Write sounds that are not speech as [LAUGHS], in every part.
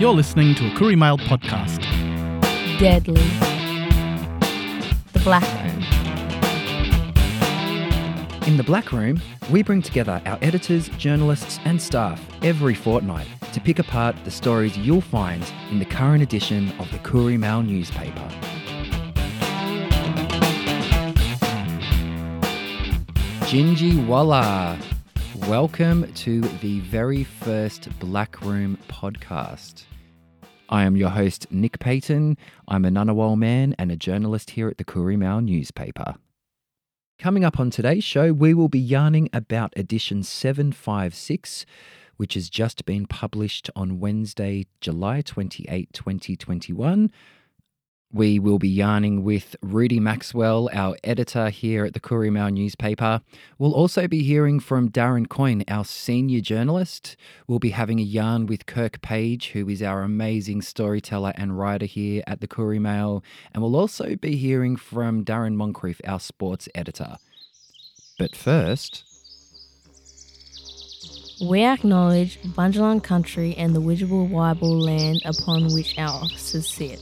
You're listening to a Koori Mail podcast. Deadly. The Black Room. In the Black Room, we bring together our editors, journalists, and staff every fortnight to pick apart the stories you'll find in the current edition of the Koori Mail newspaper. Jingi Walla, welcome to the very first Black Room podcast. I am your host, Nick Paton. I'm a Ngunnawal man and a journalist here at the Koori Mail newspaper. Coming up on today's show, we will be yarning about edition 756, which has just been published on Wednesday, July 28, 2021. We will be yarning with Rudi Maxwell, our editor here at the Koori Mail newspaper. We'll also be hearing from Darren Coyne, our senior journalist. We'll be having a yarn with Kirk Page, who is our amazing storyteller and writer here at the Koori Mail. And we'll also be hearing from Darren Moncrieff, our sports editor. But first, We acknowledge Bundjalung country and the Widjabul Wiabul land upon which our offices sit.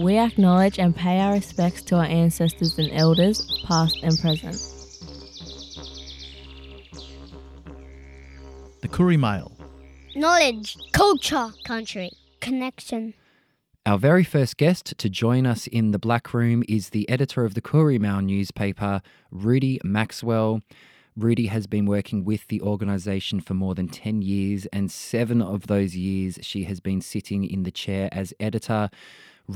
We acknowledge and pay our respects to our ancestors and elders, past and present. The Koori Mail. knowledge, culture, country, connection. Our very first guest to join us in the Black Room is the editor of the Koori Mail newspaper, Rudi Maxwell. Rudi has been working with the organisation for more than 10 years, and seven of those years she has been sitting in the chair as editor.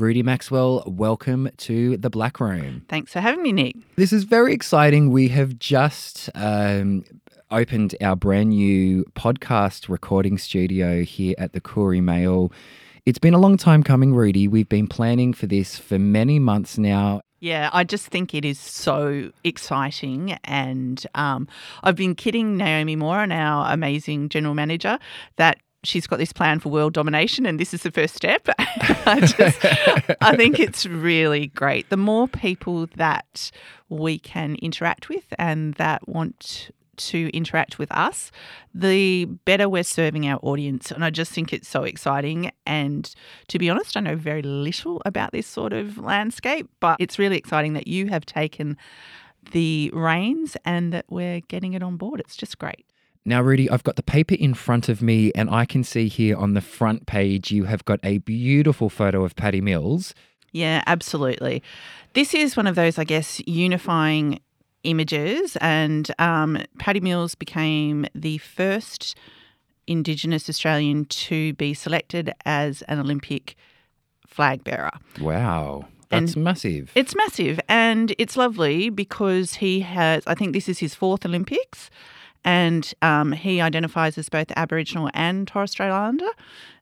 Rudi Maxwell, welcome to the Black Room. Thanks for having me, Nick. This is very exciting. We have just um, opened our brand new podcast recording studio here at the Koori Mail. It's been a long time coming, Rudi. We've been planning for this for many months now. Yeah, I just think it is so exciting. And um, I've been kidding Naomi Moran, our amazing general manager, that she's got this plan for world domination and this is the first step. [LAUGHS] I just I think it's really great. The more people that we can interact with and that want to interact with us, the better we're serving our audience. And I just think it's so exciting. And to be honest, I know very little about this sort of landscape, but it's really exciting that you have taken the reins and that we're getting it on board. It's just great. Now, Rudi, I've got the paper in front of me, and I can see here on the front page you have got a beautiful photo of Patty Mills. Yeah, absolutely. This is one of those, I guess, unifying images. And um, Patty Mills became the first Indigenous Australian to be selected as an Olympic flag bearer. Wow, that's And- massive. It's massive and it's lovely because he has, I think this is his fourth Olympics, and um, he identifies as both Aboriginal and Torres Strait Islander.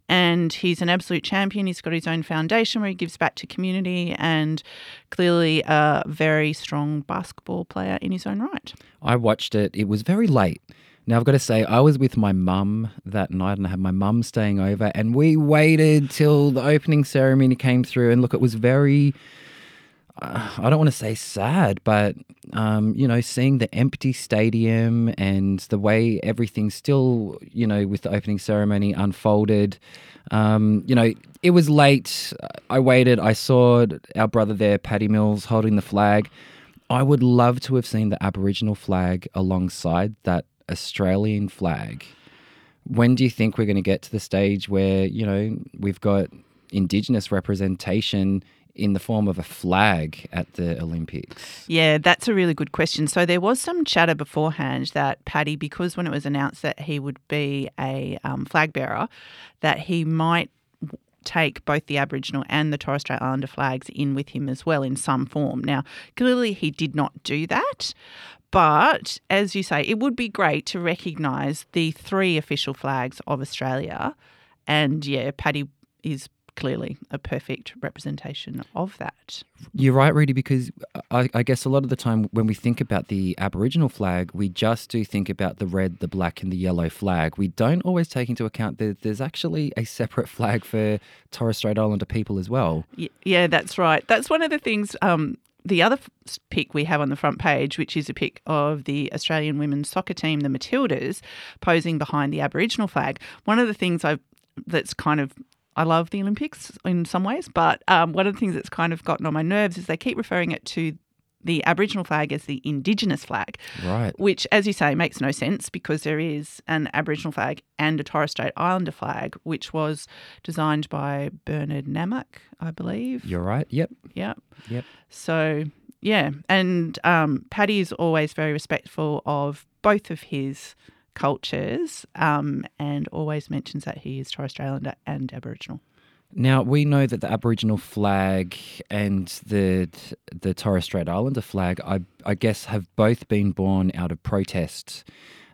And he's an absolute champion. He's got his own foundation where he gives back to community and clearly a very strong basketball player in his own right. I watched it. It was very late. Now, I've got to say, I was with my mum that night and I had my mum staying over, and we waited till the opening ceremony came through. And look, it was very, I don't want to say sad, but, um, you know, seeing the empty stadium and the way everything still, you know, with the opening ceremony unfolded. Um, you know, it was late. I waited. I saw our brother there, Patty Mills, holding the flag. I would love to have seen the Aboriginal flag alongside that Australian flag. When do you think we're going to get to the stage where, you know, we've got Indigenous representation in the form of a flag at the Olympics? Yeah, that's a really good question. So there was some chatter beforehand that Patty, because when it was announced that he would be a um, flag bearer, that he might take both the Aboriginal and the Torres Strait Islander flags in with him as well in some form. Now, clearly he did not do that. But as you say, it would be great to recognise the three official flags of Australia. And yeah, Patty is clearly a perfect representation of that. You're right, Rudi, because I, I guess a lot of the time when we think about the Aboriginal flag, we just do think about the red, the black, and the yellow flag. We don't always take into account that there's actually a separate flag for Torres Strait Islander people as well. Y- Yeah, that's right. That's one of the things. Um, the other f- pic we have on the front page, which is a pic of the Australian women's soccer team, the Matildas, posing behind the Aboriginal flag. One of the things I've that's kind of I love the Olympics in some ways, but um, one of the things that's kind of gotten on my nerves is they keep referring it to the Aboriginal flag as the Indigenous flag, Right. which, as you say, makes no sense because there is an Aboriginal flag and a Torres Strait Islander flag, which was designed by Bernard Namok, I believe. You're right. Yep. Yep. Yep. So yeah, and um, Patty is always very respectful of both of his cultures, um, and always mentions that he is Torres Strait Islander and Aboriginal. Now we know that the Aboriginal flag and the the Torres Strait Islander flag, I, I guess, have both been born out of protest,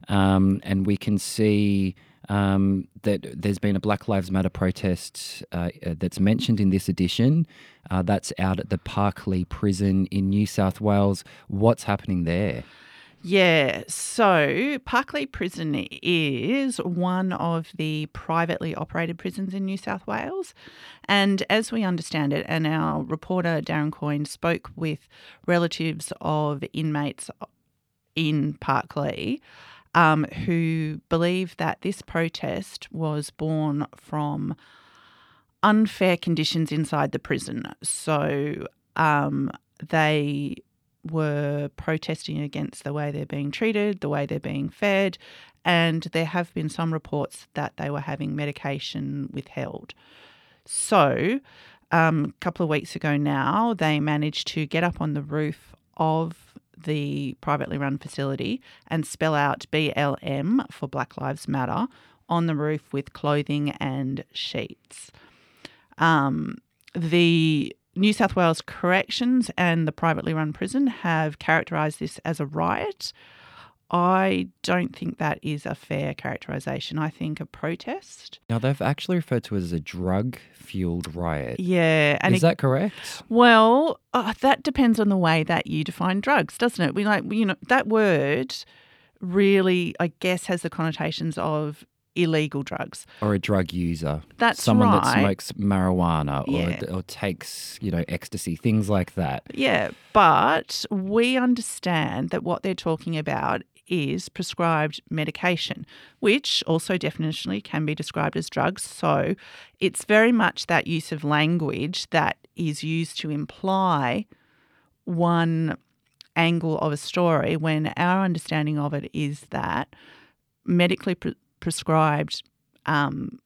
um, and we can see um, that there's been a Black Lives Matter protest uh, uh, that's mentioned in this edition. Uh, that's out at the Parklea Prison in New South Wales. What's happening there? Yeah, so Parklea Prison is one of the privately operated prisons in New South Wales. And as we understand it, and our reporter Darren Coyne spoke with relatives of inmates in Parklea um, who believe that this protest was born from unfair conditions inside the prison. So um, they were protesting against the way they're being treated, the way they're being fed, and there have been some reports that they were having medication withheld. So, um, a couple of weeks ago now, they managed to get up on the roof of the privately run facility and spell out BLM for Black Lives Matter on the roof with clothing and sheets. Um, the New South Wales Corrections and the privately run prison have characterised this as a riot. I don't think that is a fair characterisation. I think a protest. Now they've actually referred to it as a drug-fueled riot. Yeah, and Is it- that correct? well, uh, that depends on the way that you define drugs, doesn't it? We like you know that word really, I guess, has the connotations of illegal drugs. or a drug user. That's someone that smokes marijuana or, Yeah. or takes, you know, ecstasy, things like that. Yeah, but we understand that what they're talking about is prescribed medication, which also definitionally can be described as drugs. So it's very much that use of language that is used to imply one angle of a story when our understanding of it is that medically pre- prescribed um,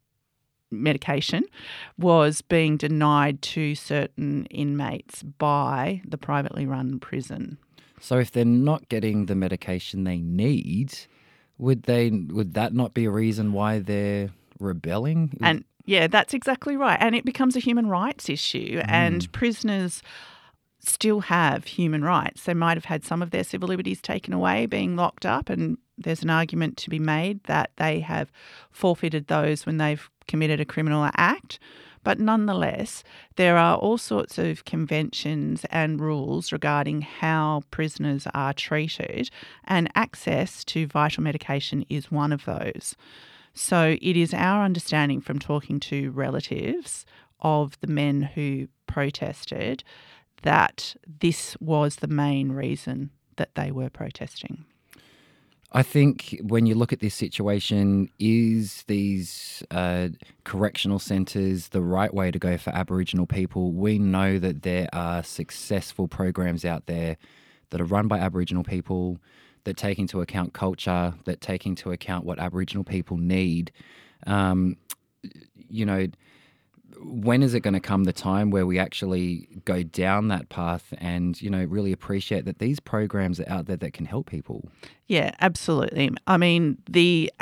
medication was being denied to certain inmates by the privately run prison. So if they're not getting the medication they need, would they would that not be a reason why they're rebelling? And yeah, that's exactly right. And it becomes a human rights issue, and prisoners still have human rights. They might have had some of their civil liberties taken away, being locked up, and there's an argument to be made that they have forfeited those when they've committed a criminal act. But nonetheless, there are all sorts of conventions and rules regarding how prisoners are treated, and access to vital medication is one of those. So it is our understanding from talking to relatives of the men who protested that this was the main reason that they were protesting. I think when you look at this situation, is these uh, correctional centres the right way to go for Aboriginal people? We know that there are successful programs out there that are run by Aboriginal people that take into account culture, that take into account what Aboriginal people need. Um, you know, when is it going to come the time where we actually go down that path and you know really appreciate that these programs are out there that can help people? Yeah, absolutely. I mean, the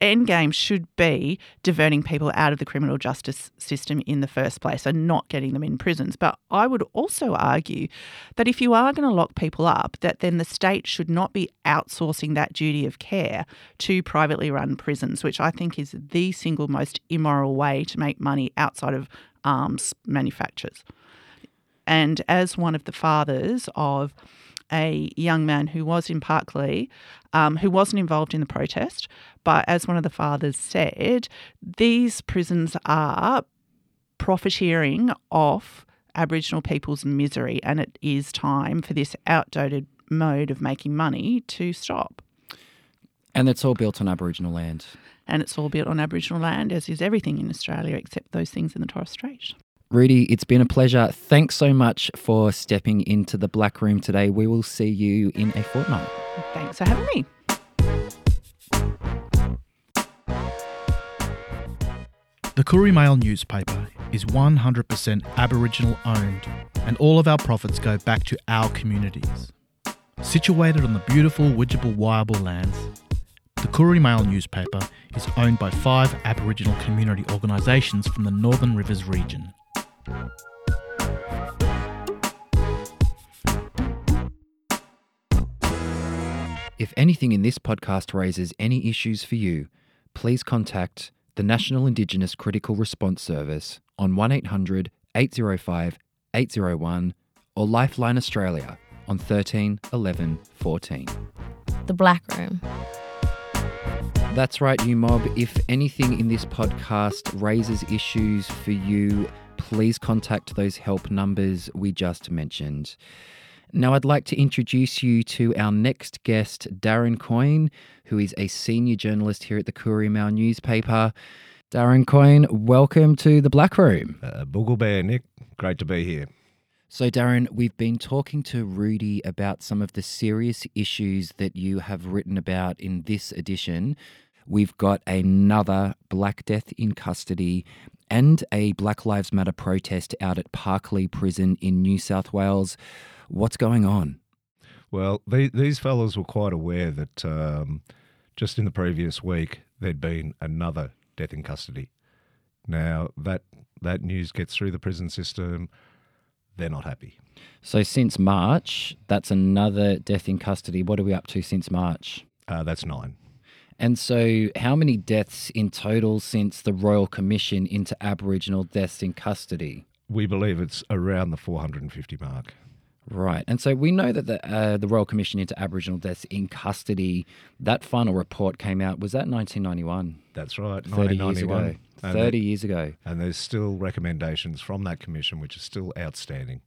end game should be diverting people out of the criminal justice system in the first place and not getting them in prisons. But I would also argue that if you are going to lock people up, that then the state should not be outsourcing that duty of care to privately run prisons, which I think is the single most immoral way to make money outside of arms manufacturers. And as one of the fathers of a young man who was in Parklea, um, who wasn't involved in the protest, but as one of the fathers said, these prisons are profiteering off Aboriginal people's misery, and it is time for this outdated mode of making money to stop. And it's all built on Aboriginal land. and it's all built on Aboriginal land, as is everything in Australia except those things in the Torres Strait. Rudi, it's been a pleasure. Thanks so much for stepping into the Black Room today. We will see you in a fortnight. Thanks for having me. The Koori Mail newspaper is 100% Aboriginal owned, and all of our profits go back to our communities. Situated on the beautiful Widjabul Wiabul lands, the Koori Mail newspaper is owned by five Aboriginal community organisations from the Northern Rivers region. If anything in this podcast raises any issues for you, please contact the National Indigenous Critical Response Service on 1800 805 801 or Lifeline Australia on 13 11 14. The Black Room. That's right, you mob. If anything in this podcast raises issues for you, please contact those help numbers we just mentioned. Now, I'd like to introduce you to our next guest, Darren Coyne, who is a senior journalist here at the Koori Mail newspaper. Darren Coyne, welcome to the Black Room. Uh, Boogle Bear, Nick. Great to be here. So, Darren, we've been talking to Rudi about some of the serious issues that you have written about in this edition. We've got another Black Death in custody and a Black Lives Matter protest out at Parklea Prison in New South Wales. What's going on? Well, the, these fellows were quite aware that um, just in the previous week there'd been another death in custody. Now that that news gets through the prison system, they're not happy. So, since March, that's another death in custody. What are we up to since March? Uh, that's nine. And so, how many deaths in total since the Royal Commission into Aboriginal deaths in custody? We believe it's around the 450 mark. Right. And so we know that the, uh, the Royal Commission into Aboriginal Deaths in Custody, that final report came out, was that 1991? That's right, 30 years ago. 1991. And 30 there- years ago. and there's still recommendations from that commission, which are still outstanding.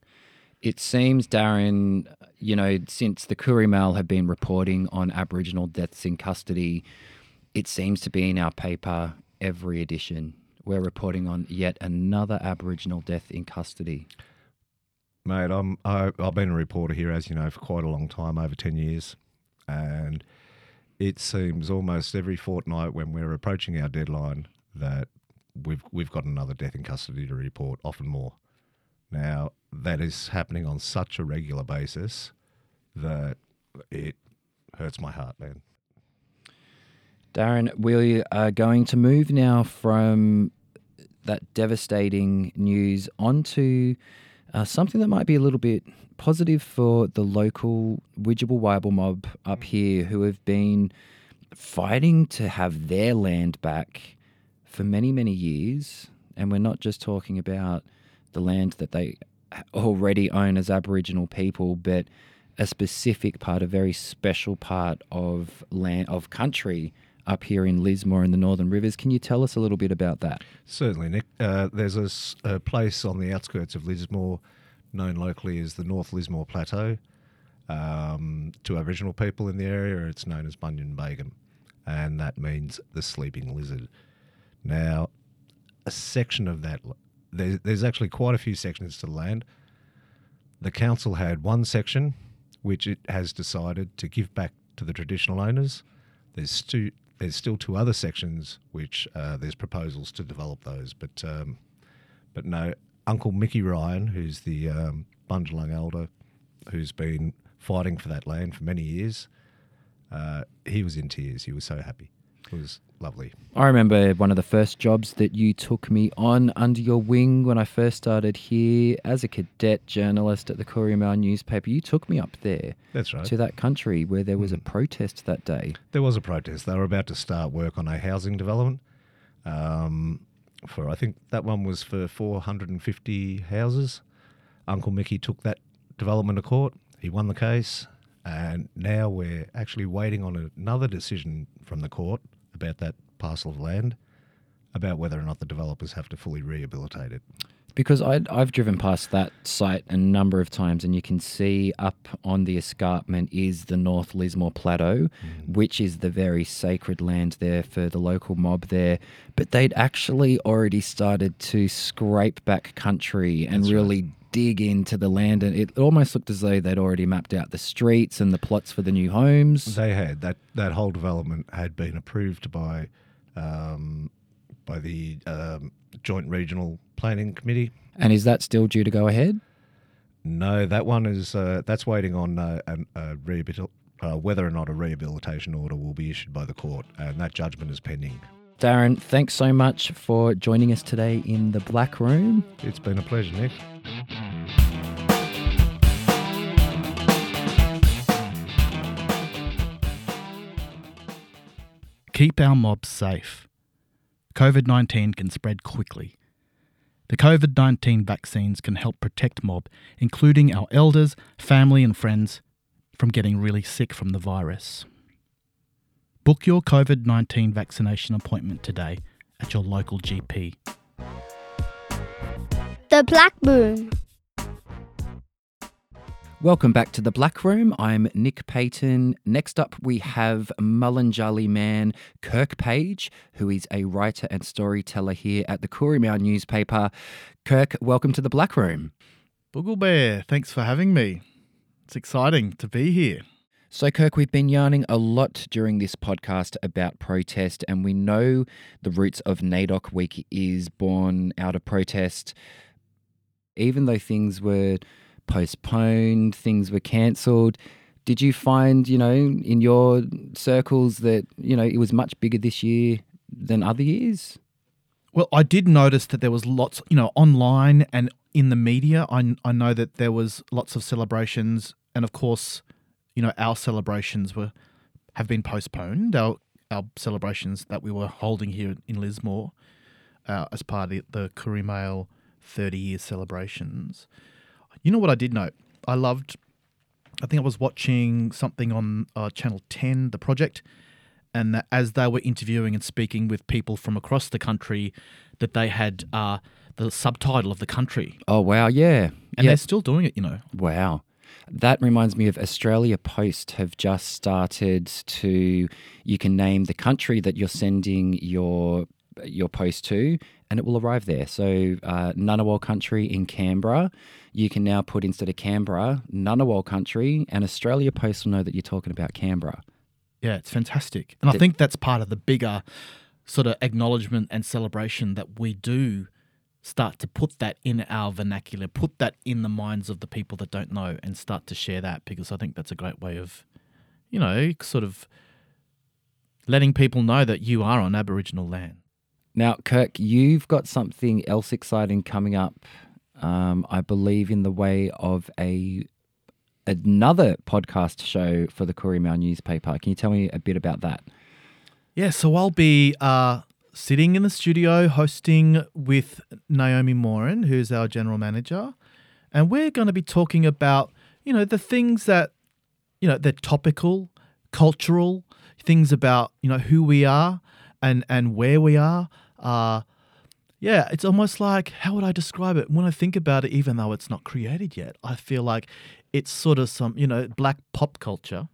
It seems, Darren, you know, since the Koori Mail have been reporting on Aboriginal deaths in custody, it seems to be in our paper every edition. We're reporting on yet another Aboriginal death in custody. Mate, I'm I, I've been a reporter here, as you know, for quite a long time, over ten years, and it seems almost every fortnight when we're approaching our deadline that we've we've got another death in custody to report, often more. Now that is happening on such a regular basis that it hurts my heart, man. Darren, we are going to move now from that devastating news onto uh, something that might be a little bit positive for the local Widjabul Wiabul mob up here who have been fighting to have their land back for many, many years. And we're not just talking about the land that they already own as Aboriginal people, but a specific part, a very special part of land of country up here in Lismore in the Northern Rivers. Can you tell us a little bit about that? Certainly, Nick. Uh, there's a place on the outskirts of Lismore, known locally as the North Lismore Plateau. Um, to Aboriginal people in the area, it's known as Bunyan Begum, and that means the sleeping lizard. Now, a section of that, l- there, there's actually quite a few sections to the land. The council had one section which it has decided to give back to the traditional owners. There's two. There's still two other sections which uh, there's proposals to develop those, but um, but no. Uncle Mickey Ryan, who's the um, Bundjalung elder, who's been fighting for that land for many years, uh, he was in tears. He was so happy. It was lovely. I remember one of the first jobs that you took me on under your wing when I first started here as a cadet journalist at the Koori Mail newspaper. You took me up there That's right. to that country where there was a protest that day. There was a protest. They were about to start work on a housing development. Um, for I think that one was for 450 houses. Uncle Mickey took that development to court. He won the case, and now we're actually waiting on another decision from the court about that parcel of land, about whether or not the developers have to fully rehabilitate it. Because I, I've driven past that site a number of times, and you can see up on the escarpment is the North Lismore Plateau, which is the very sacred land there for the local mob there. But they'd actually already started to scrape back country and really dig into the land, and it almost looked as though they'd already mapped out the streets and the plots for the new homes. They had that that whole development had been approved by um, by the um, Joint Regional Planning Committee. And is that still due to go ahead? No, that one is uh, that's waiting on uh, an, a rehabil- uh, whether or not a rehabilitation order will be issued by the court, and that judgment is pending. Darren, thanks so much for joining us today in the Black Room. It's been a pleasure, Nick. Keep our mobs safe. COVID 19 can spread quickly. The COVID 19 vaccines can help protect mob, including our elders, family, and friends, from getting really sick from the virus. Book your COVID 19 vaccination appointment today at your local GP. The Black Room. Welcome back to the Black Room. I'm Nick Paton. Next up, we have Mununjali man Kirk Page, who is a writer and storyteller here at the Koori newspaper. Kirk, welcome to the Black Room. Boogle Bear, thanks for having me. It's exciting to be here. So, Kirk, we've been yarning a lot during this podcast about protest, and we know the roots of NAIDOC Week is born out of protest. Even though things were postponed, things were cancelled, did you find, you know, in your circles that, you know, it was much bigger this year than other years? Well, I did notice that there was lots, you know, online and in the media. I, I know that there was lots of celebrations, and of course, you know, our celebrations were have been postponed. Our our celebrations that we were holding here in Lismore uh, as part of the, the Mail 30 year celebrations. You know what I did note? I loved. I think I was watching something on uh, Channel 10, The Project, and that as they were interviewing and speaking with people from across the country, that they had uh, the subtitle of the country, Oh, wow. Yeah. and yeah. they're still doing it. You know, Wow. That reminds me of Australia Post have just started to you can name the country that you're sending your your post to and it will arrive there. So uh, Ngunnawal country in Canberra, you can now put instead of Canberra, Ngunnawal country and Australia Post will know that you're talking about Canberra. yeah, it's fantastic, and I think that's part of the bigger sort of acknowledgement and celebration that we do start to put that in our vernacular, put that in the minds of the people that don't know, and start to share that because I think that's a great way of, you know, sort of letting people know that you are on Aboriginal land. Now, Kirk, you've got something else exciting coming up. Um, I believe in the way of a another podcast show for the Koori Mail newspaper. Can you tell me a bit about that? Yeah, so I'll be uh, sitting in the studio hosting with Naomi Moran, who's our general manager, and we're going to be talking about you know the things that you know they're topical, cultural things about you know who we are and and where we are. Uh, yeah, it's almost like how would I describe it? When I think about it, even though it's not created yet, I feel like it's sort of some you know black pop culture.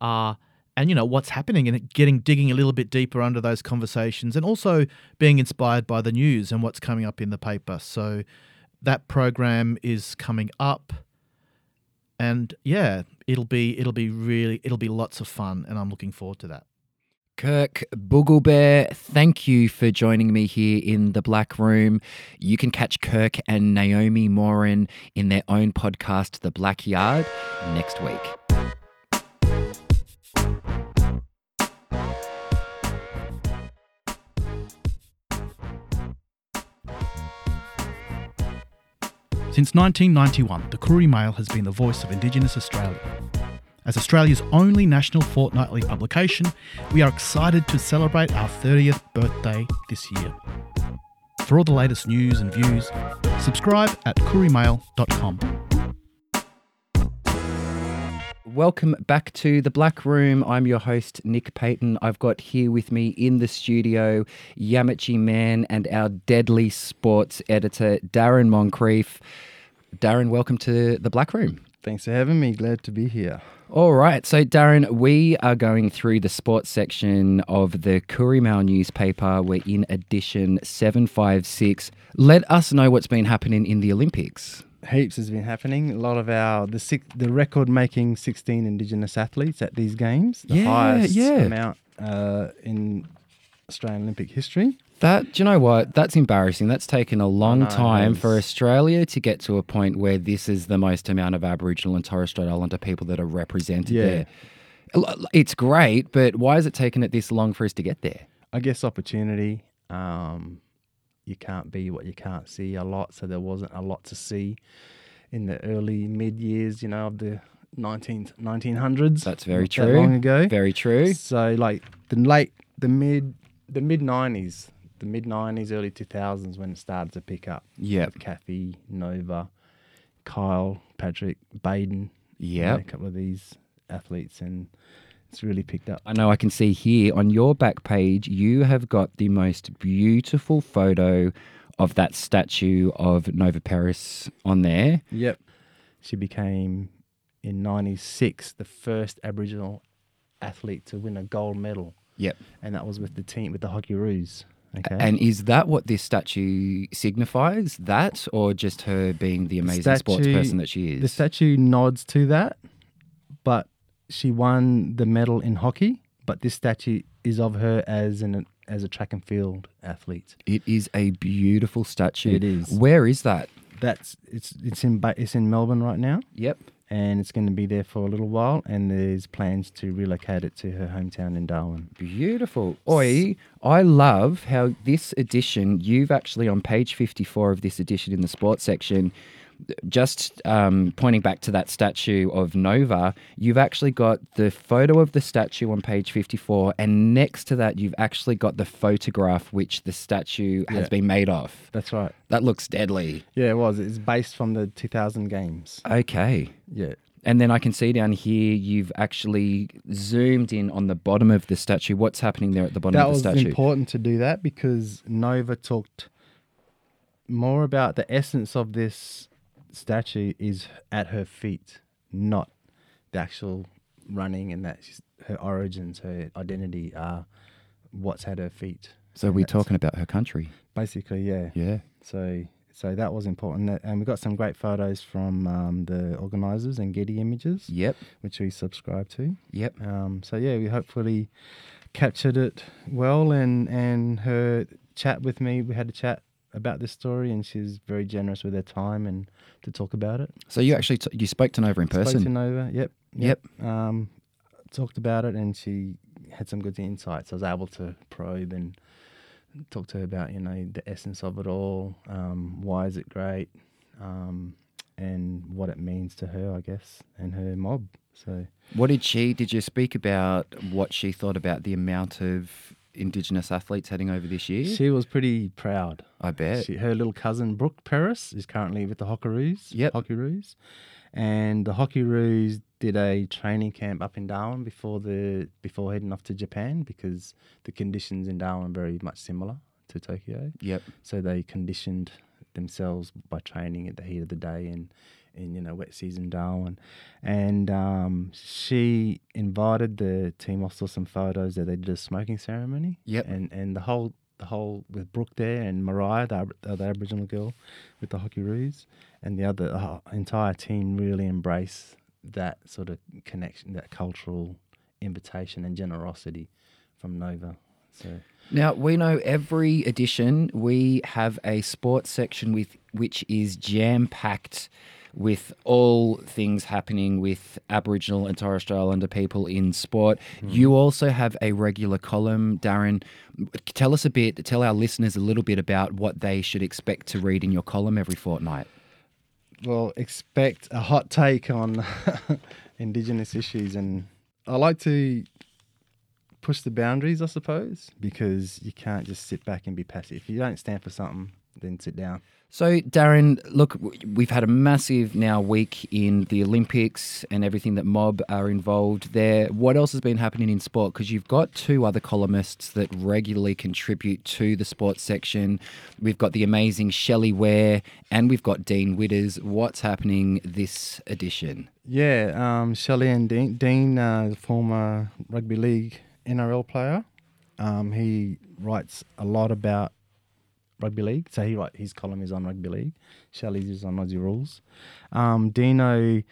Uh, and you know what's happening and getting digging a little bit deeper under those conversations and also being inspired by the news and what's coming up in the paper so that program is coming up and yeah it'll be it'll be really it'll be lots of fun and i'm looking forward to that Kirk Booglebear, thank you for joining me here in the Black Room. You can catch Kirk and Naomi Moran in their own podcast, The Black Yard, next week. Since 1991, the Koori Mail has been the voice of Indigenous Australia. As Australia's only national fortnightly publication, we are excited to celebrate our 30th birthday this year. For all the latest news and views, subscribe at koorimail.com. Welcome back to the Black Room. I'm your host, Nick Paton. I've got here with me in the studio Yamatji Man and our deadly sports editor, Darren Moncrieff. Darren, welcome to the Black Room. Thanks for having me. Glad to be here. All right. So, Darren, we are going through the sports section of the Koori Mail newspaper. We're in edition 756. Let us know what's been happening in the Olympics. Heaps has been happening. A lot of our the six, the record making 16 Indigenous athletes at these games, the Yeah, highest yeah. amount uh, in Australian Olympic history. That, do you know what? That's embarrassing. That's taken a long time for Australia to get to a point where this is the most amount of Aboriginal and Torres Strait Islander people that are represented Yeah. there. It's great, but why has it taken it this long for us to get there? I guess opportunity. Um, you can't be what you can't see a lot, so there wasn't a lot to see in the early mid years, you know, of the 19, 1900s. That's very true. That long ago. Very true. So like the late, the mid, the mid nineties, the mid nineties, early two thousands when it started to pick up. With Cathy, Nova, Kyle, Patrick, Baden. you know, a couple of these athletes, and it's really picked up. I know I can see here on your back page, you have got the most beautiful photo of that statue of Nova Peris on there. Yep. She became in '96 the first Aboriginal athlete to win a gold medal, Yep. and that was with the team with the Hockeyroos. Okay. And is that what this statue signifies? That, or just her being the amazing sports statue- person that she is? The statue nods to that, but she won the medal in hockey. But this statue is of her as an as a track and field athlete. it is a beautiful statue. It is. Where is that? That's it's it's in it's in Melbourne right now, Yep. And it's going to be there for a little while. And there's plans to relocate it to her hometown in Darwin. Beautiful. Oi, I love how this edition, you've actually on page 54 of this edition in the sports section, just um, pointing back to that statue of Nova, you've actually got the photo of the statue on page 54, and next to that, you've actually got the photograph which the statue has been made of. That's right. That looks deadly. Yeah, it was. It's based from the 2000 games. Okay. Yeah. And then I can see down here you've actually zoomed in on the bottom of the statue. What's happening there at the bottom that of the statue? It's important to do that because Nova talked more about the essence of this statue is at her feet, not the actual running and that her origins, her identity are what's at her feet. So And we're talking about her country. basically, yeah. Yeah. So so that was important, That- and we got some great photos from um, the organisers and Getty Images, Yep. which we subscribe to. Yep. Um, so yeah, we hopefully captured it well, and and her chat with me. We had a chat about this story, and she's very generous with her time and to talk about it. So you actually t- you spoke to Nova in person. Spoke to. Nova. Yep. Yep. Um, talked about it, and she had some good insights. I was able to probe and talk to her about you know the essence of it all. Um, why is it great? Um, and what it means to her, I guess, and her mob. So What did she? Did you speak about what she thought about the amount of Indigenous athletes heading over this year? she was pretty proud. I bet. She, her little cousin Brooke Peris is currently with the Hockeyroos. Yep. Hockeyroos. And the Hockeyroos did a training camp up in Darwin before the before heading off to Japan because the conditions in Darwin are very much similar to Tokyo. Yep. So they conditioned themselves by training at the heat of the day in, in you know wet season Darwin, and um, she invited the team. I saw some photos that they did a smoking ceremony. Yep. And and the whole the whole with Brooke there and Mariah, the, uh, the Aboriginal girl with the Hockeyroos, and the other uh, entire team really embrace that sort of connection, that cultural invitation and generosity from Nova. So. Now we know every edition we have a sports section with which is jam packed with all things happening with Aboriginal and Torres Strait Islander people in sport. Mm-hmm. You also have a regular column, Darren. Tell us a bit, tell our listeners a little bit about what they should expect to read in your column every fortnight. well, expect a hot take on [LAUGHS] Indigenous issues, and I like to push the boundaries, I suppose, because you can't just sit back and be passive. If you don't stand for something, then sit down. So, Darren, look, we've had a massive now week in the Olympics and everything that Mob are involved there. What else has been happening in sport? Because you've got two other columnists that regularly contribute to the sports section. We've got the amazing Shelley Ware and we've got Dean Widders. What's happening this edition? Yeah, um, Shelley and Dean. Dean, uh, former rugby league NRL player. Um, he writes a lot about rugby league. So he write his column is on rugby league. Shelley's is on Aussie rules. Um, Dino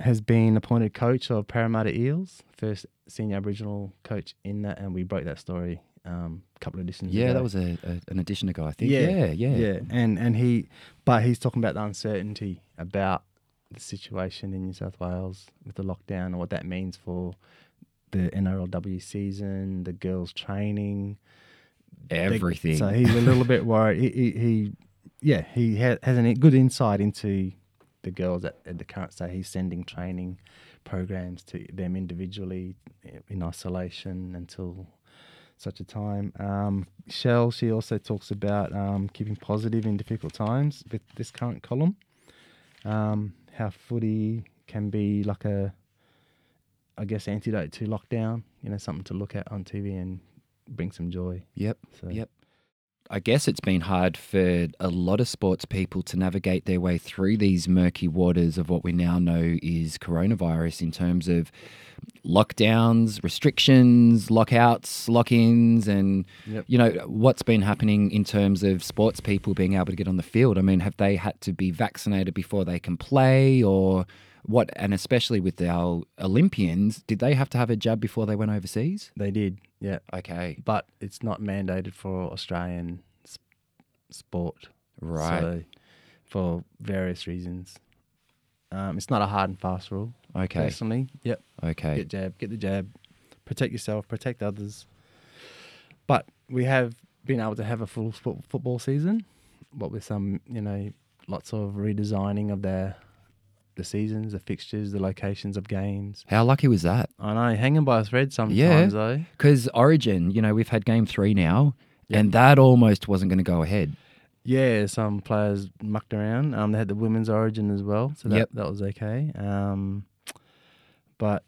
has been appointed coach of Parramatta Eels, first senior Aboriginal coach in that, and we broke that story um, a couple of editions ago. Yeah, ago. that was a, a, an edition ago, I think. Yeah, yeah. yeah. And and he, but he's talking about the uncertainty about the situation in New South Wales with the lockdown and what that means for the NRLW season, the girls' training, they- Everything. So he's a little bit worried. He, he, he yeah, he ha- has a good insight into the girls at, at the current state. He's sending training programs to them individually in isolation until such a time. Um, Shell, she also talks about um, keeping positive in difficult times with this current column. Um, how footy can be like a, I guess, antidote to lockdown. You know, something to look at on TV and bring some joy. Yep. So Yep. I guess it's been hard for a lot of sports people to navigate their way through these murky waters of what we now know is coronavirus in terms of lockdowns, restrictions, lockouts, lock ins, and, Yep. you know, what's been happening in terms of sports people being able to get on the field. I mean, have they had to be vaccinated before they can play or what? And especially with our Olympians, did they have to have a jab before they went overseas? They did, yeah. Okay. But it's not mandated for Australian s- sport. Right. So, for various reasons. Um, it's not a hard and fast rule. Okay. Personally, yep. Okay. Get jab, get the jab, protect yourself, protect others. But we have been able to have a full fo- football season, what with some, you know, lots of redesigning of their the seasons, the fixtures, the locations of games. How lucky was that? I know, hanging by a thread sometimes Yeah. though. Because Origin, you know, we've had game three now, and that almost wasn't going to go ahead. Yeah, some players mucked around. Um, they had the women's origin as well, so that, Yep. that was okay. Um, but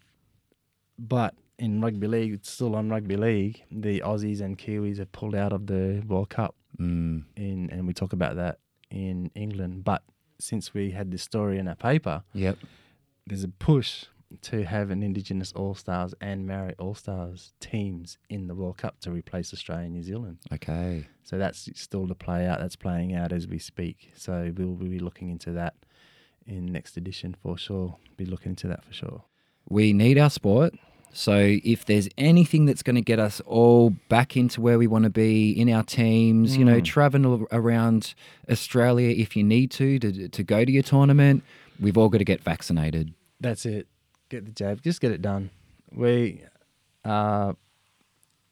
but in rugby league, it's still on rugby league. The Aussies and Kiwis have pulled out of the World Cup Mm. in, and we talk about that in England. But since we had this story in our paper, Yep. there's a push to have an Indigenous All Stars and Maori All Stars teams in the World Cup to replace Australia and New Zealand. Okay. So that's still to play out. That's playing out as we speak. So we'll be looking into that in next edition for sure. Be looking into that for sure. We need our sport. So if there's anything that's going to get us all back into where we want to be in our teams, you know, Mm. traveling around Australia if you need to, to to go to your tournament, we've all got to get vaccinated. That's it. Get the jab. Just get it done. We uh,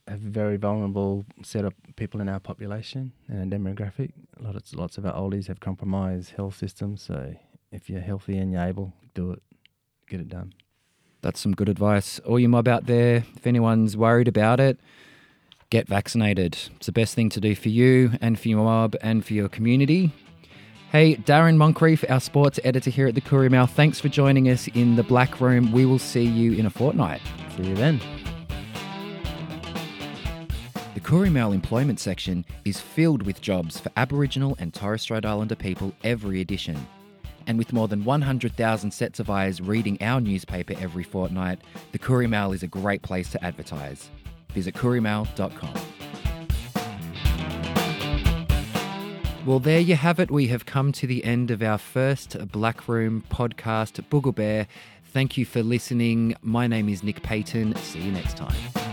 have a very vulnerable set of people in our population and our demographic. A lot of lots of our oldies have compromised health systems. So if you're healthy and you're able, do it. Get it done. That's some good advice. All you mob out there, if anyone's worried about it, get vaccinated. It's the best thing to do for you and for your mob and for your community. Hey, Darren Moncrieff, our sports editor here at the Koori Mail, thanks for joining us in the Black Room. We will see you in a fortnight. See you then. The Koori Mail employment section is filled with jobs for Aboriginal and Torres Strait Islander people every edition. And with more than 100,000 sets of eyes reading our newspaper every fortnight, the Koori Mail is a great place to advertise. Visit koorimail.com. Well, there you have it. We have come to the end of our first Black Room podcast, Boogle Bear. Thank you for listening. My name is Nick Paton. See you next time.